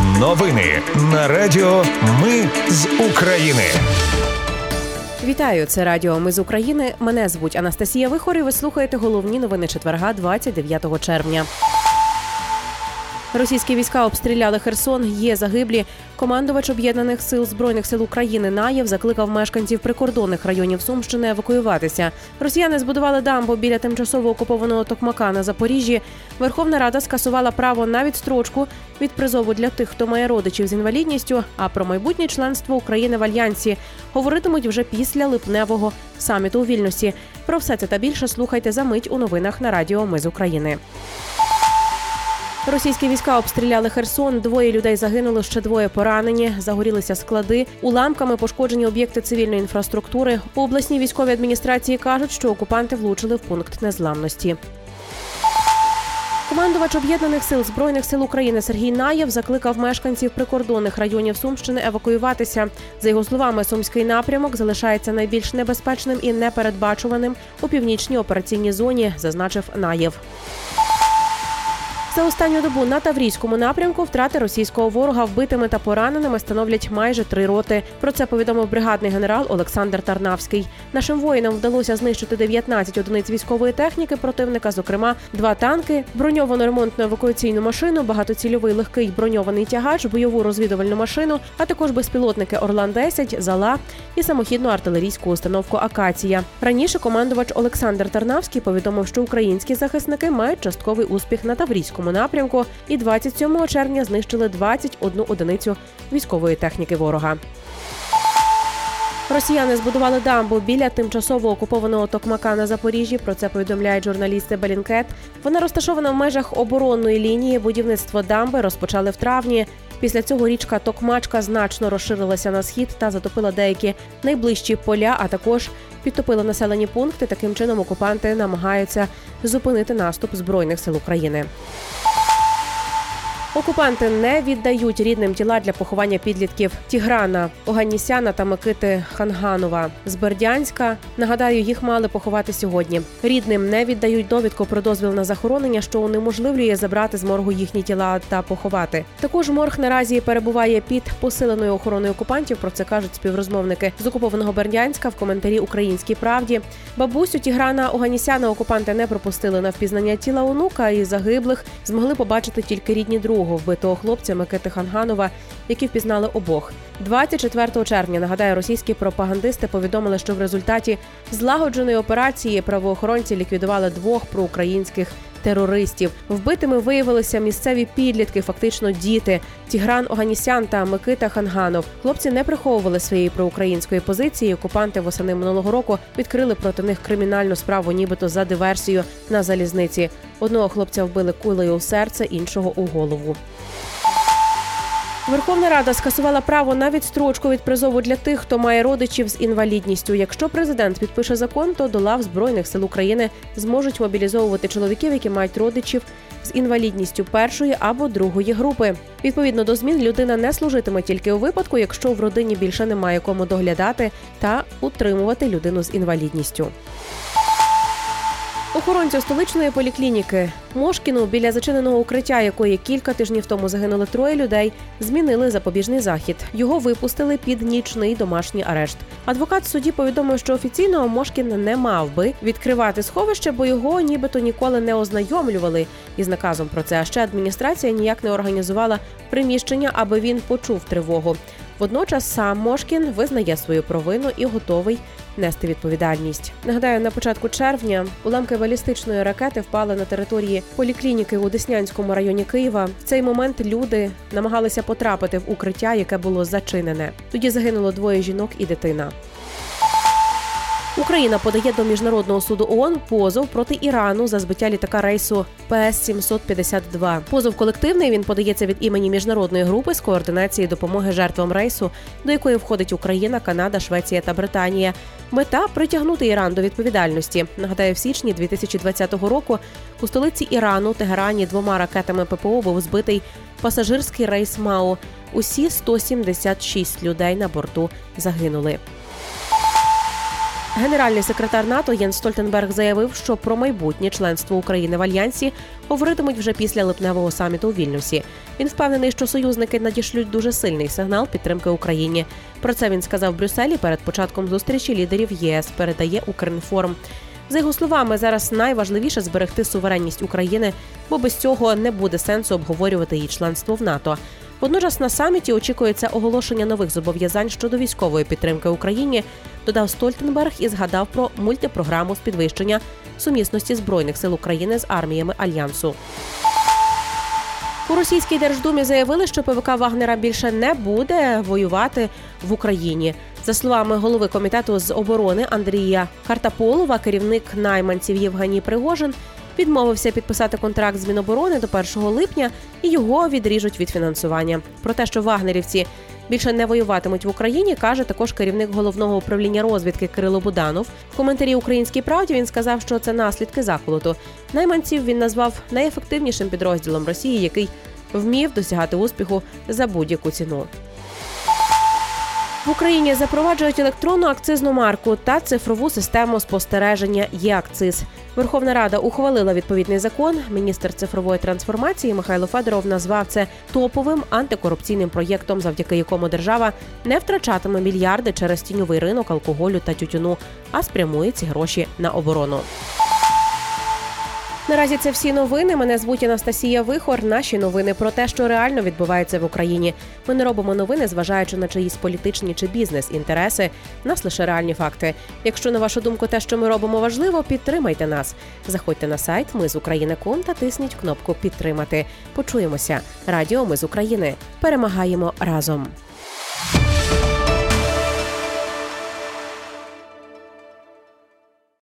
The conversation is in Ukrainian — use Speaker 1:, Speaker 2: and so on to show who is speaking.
Speaker 1: Новини на Радіо Ми з України.
Speaker 2: Вітаю, це Радіо Ми з України. Мене звуть Анастасія Вихор і Ви слухаєте головні новини четверга, 29 червня. Російські війська обстріляли Херсон. Є загиблі. Командувач об'єднаних сил збройних сил України Наєв закликав мешканців прикордонних районів Сумщини евакуюватися. Росіяни збудували дамбу біля тимчасово окупованого Токмака на Запоріжжі. Верховна Рада скасувала право на відстрочку від призову для тих, хто має родичів з інвалідністю. А про майбутнє членство України в альянсі говоритимуть вже після липневого саміту у вільності. Про все це та більше слухайте за мить у новинах на Радіо Ми з України. Російські війська обстріляли Херсон. Двоє людей загинули, ще двоє поранені. Загорілися склади. Уламками пошкоджені об'єкти цивільної інфраструктури. У обласній військовій адміністрації кажуть, що окупанти влучили в пункт незламності. Командувач об'єднаних сил збройних сил України Сергій Наєв закликав мешканців прикордонних районів Сумщини евакуюватися. За його словами, сумський напрямок залишається найбільш небезпечним і непередбачуваним у північній операційній зоні, зазначив Наєв. За останню добу на Таврійському напрямку втрати російського ворога вбитими та пораненими становлять майже три роти. Про це повідомив бригадний генерал Олександр Тарнавський. Нашим воїнам вдалося знищити 19 одиниць військової техніки противника, зокрема, два танки, броньовану ремонтну евакуаційну машину, багатоцільовий легкий броньований тягач, бойову розвідувальну машину, а також безпілотники Орлан 10 зала і самохідну артилерійську установку Акація. Раніше командувач Олександр Тарнавський повідомив, що українські захисники мають частковий успіх на Таврійському напрямку і 27 червня знищили 21 одиницю військової техніки ворога. Росіяни збудували дамбу біля тимчасово окупованого Токмака на Запоріжжі. Про це повідомляють журналісти Белінкет. Вона розташована в межах оборонної лінії. Будівництво дамби розпочали в травні. Після цього річка Токмачка значно розширилася на схід та затопила деякі найближчі поля, а також підтопила населені пункти. Таким чином окупанти намагаються зупинити наступ збройних сил України. Окупанти не віддають рідним тіла для поховання підлітків Тіграна, Оганісяна та Микити Ханганова з Бердянська. Нагадаю, їх мали поховати сьогодні. Рідним не віддають довідку про дозвіл на захоронення, що унеможливлює забрати з моргу їхні тіла та поховати. Також морг наразі перебуває під посиленою охороною окупантів. Про це кажуть співрозмовники з окупованого Бердянська в коментарі Українській правді. Бабусю Тіграна Оганісяна окупанти не пропустили на впізнання тіла онука і загиблих змогли побачити тільки рідні друг другого вбитого хлопця Микити Ханганова, які впізнали обох. 24 червня нагадаю, російські пропагандисти повідомили, що в результаті злагодженої операції правоохоронці ліквідували двох проукраїнських терористів. Вбитими виявилися місцеві підлітки, фактично діти. Тігран Оганісян та Микита Ханганов. Хлопці не приховували своєї проукраїнської позиції. Окупанти восени минулого року відкрили проти них кримінальну справу, нібито за диверсію на залізниці. Одного хлопця вбили кулею у серце, іншого у голову. Верховна Рада скасувала право на відстрочку від призову для тих, хто має родичів з інвалідністю. Якщо президент підпише закон, то до лав збройних сил України зможуть мобілізовувати чоловіків, які мають родичів з інвалідністю першої або другої групи. Відповідно до змін, людина не служитиме тільки у випадку, якщо в родині більше немає кому доглядати та утримувати людину з інвалідністю. Охоронцю столичної поліклініки Мошкіну біля зачиненого укриття, якої кілька тижнів тому загинули троє людей, змінили запобіжний захід. Його випустили під нічний домашній арешт. Адвокат судді повідомив, що офіційно Мошкін не мав би відкривати сховище, бо його нібито ніколи не ознайомлювали із наказом про це. А ще адміністрація ніяк не організувала приміщення, аби він почув тривогу. Водночас сам Мошкін визнає свою провину і готовий нести відповідальність. Нагадаю, на початку червня уламки балістичної ракети впали на території поліклініки у Деснянському районі Києва. В цей момент люди намагалися потрапити в укриття, яке було зачинене. Тоді загинуло двоє жінок і дитина. Україна подає до міжнародного суду ООН позов проти Ірану за збиття літака рейсу ПС 752 Позов колективний він подається від імені міжнародної групи з координації допомоги жертвам рейсу, до якої входить Україна, Канада, Швеція та Британія. Мета притягнути Іран до відповідальності. Нагадаю, в січні 2020 року у столиці Ірану Тегерані двома ракетами ППО був збитий пасажирський рейс МАУ. Усі 176 людей на борту загинули. Генеральний секретар НАТО Єн Стольтенберг заявив, що про майбутнє членство України в альянсі говоритимуть вже після липневого саміту у Вільнюсі. Він впевнений, що союзники надішлють дуже сильний сигнал підтримки Україні. Про це він сказав в Брюсселі перед початком зустрічі лідерів ЄС. Передає Укрінформ. За його словами, зараз найважливіше зберегти суверенність України, бо без цього не буде сенсу обговорювати її членство в НАТО. Водночас на саміті очікується оголошення нових зобов'язань щодо військової підтримки Україні. Додав Стольтенберг і згадав про мультипрограму з підвищення сумісності збройних сил України з арміями альянсу. У російській держдумі заявили, що ПВК Вагнера більше не буде воювати в Україні. За словами голови комітету з оборони Андрія Картаполова, керівник найманців Євгеній Пригожин відмовився підписати контракт з Міноборони до 1 липня і його відріжуть від фінансування. Про те, що вагнерівці більше не воюватимуть в Україні, каже також керівник головного управління розвідки Кирило Буданов. В коментарі Українській правді він сказав, що це наслідки заколоту. Найманців він назвав найефективнішим підрозділом Росії, який вмів досягати успіху за будь-яку ціну. В Україні запроваджують електронну акцизну марку та цифрову систему спостереження ЄАКЦИЗ. Верховна Рада ухвалила відповідний закон. Міністр цифрової трансформації Михайло Федоров назвав це топовим антикорупційним проєктом, завдяки якому держава не втрачатиме мільярди через тіньовий ринок алкоголю та тютюну, а спрямує ці гроші на оборону. Наразі це всі новини. Мене звуть Анастасія Вихор. Наші новини про те, що реально відбувається в Україні. Ми не робимо новини, зважаючи на чиїсь політичні чи бізнес-інтереси. Нас лише реальні факти. Якщо на вашу думку те, що ми робимо, важливо, підтримайте нас. Заходьте на сайт Ми з України.ком та тисніть кнопку Підтримати. Почуємося. Радіо Ми з України. Перемагаємо разом.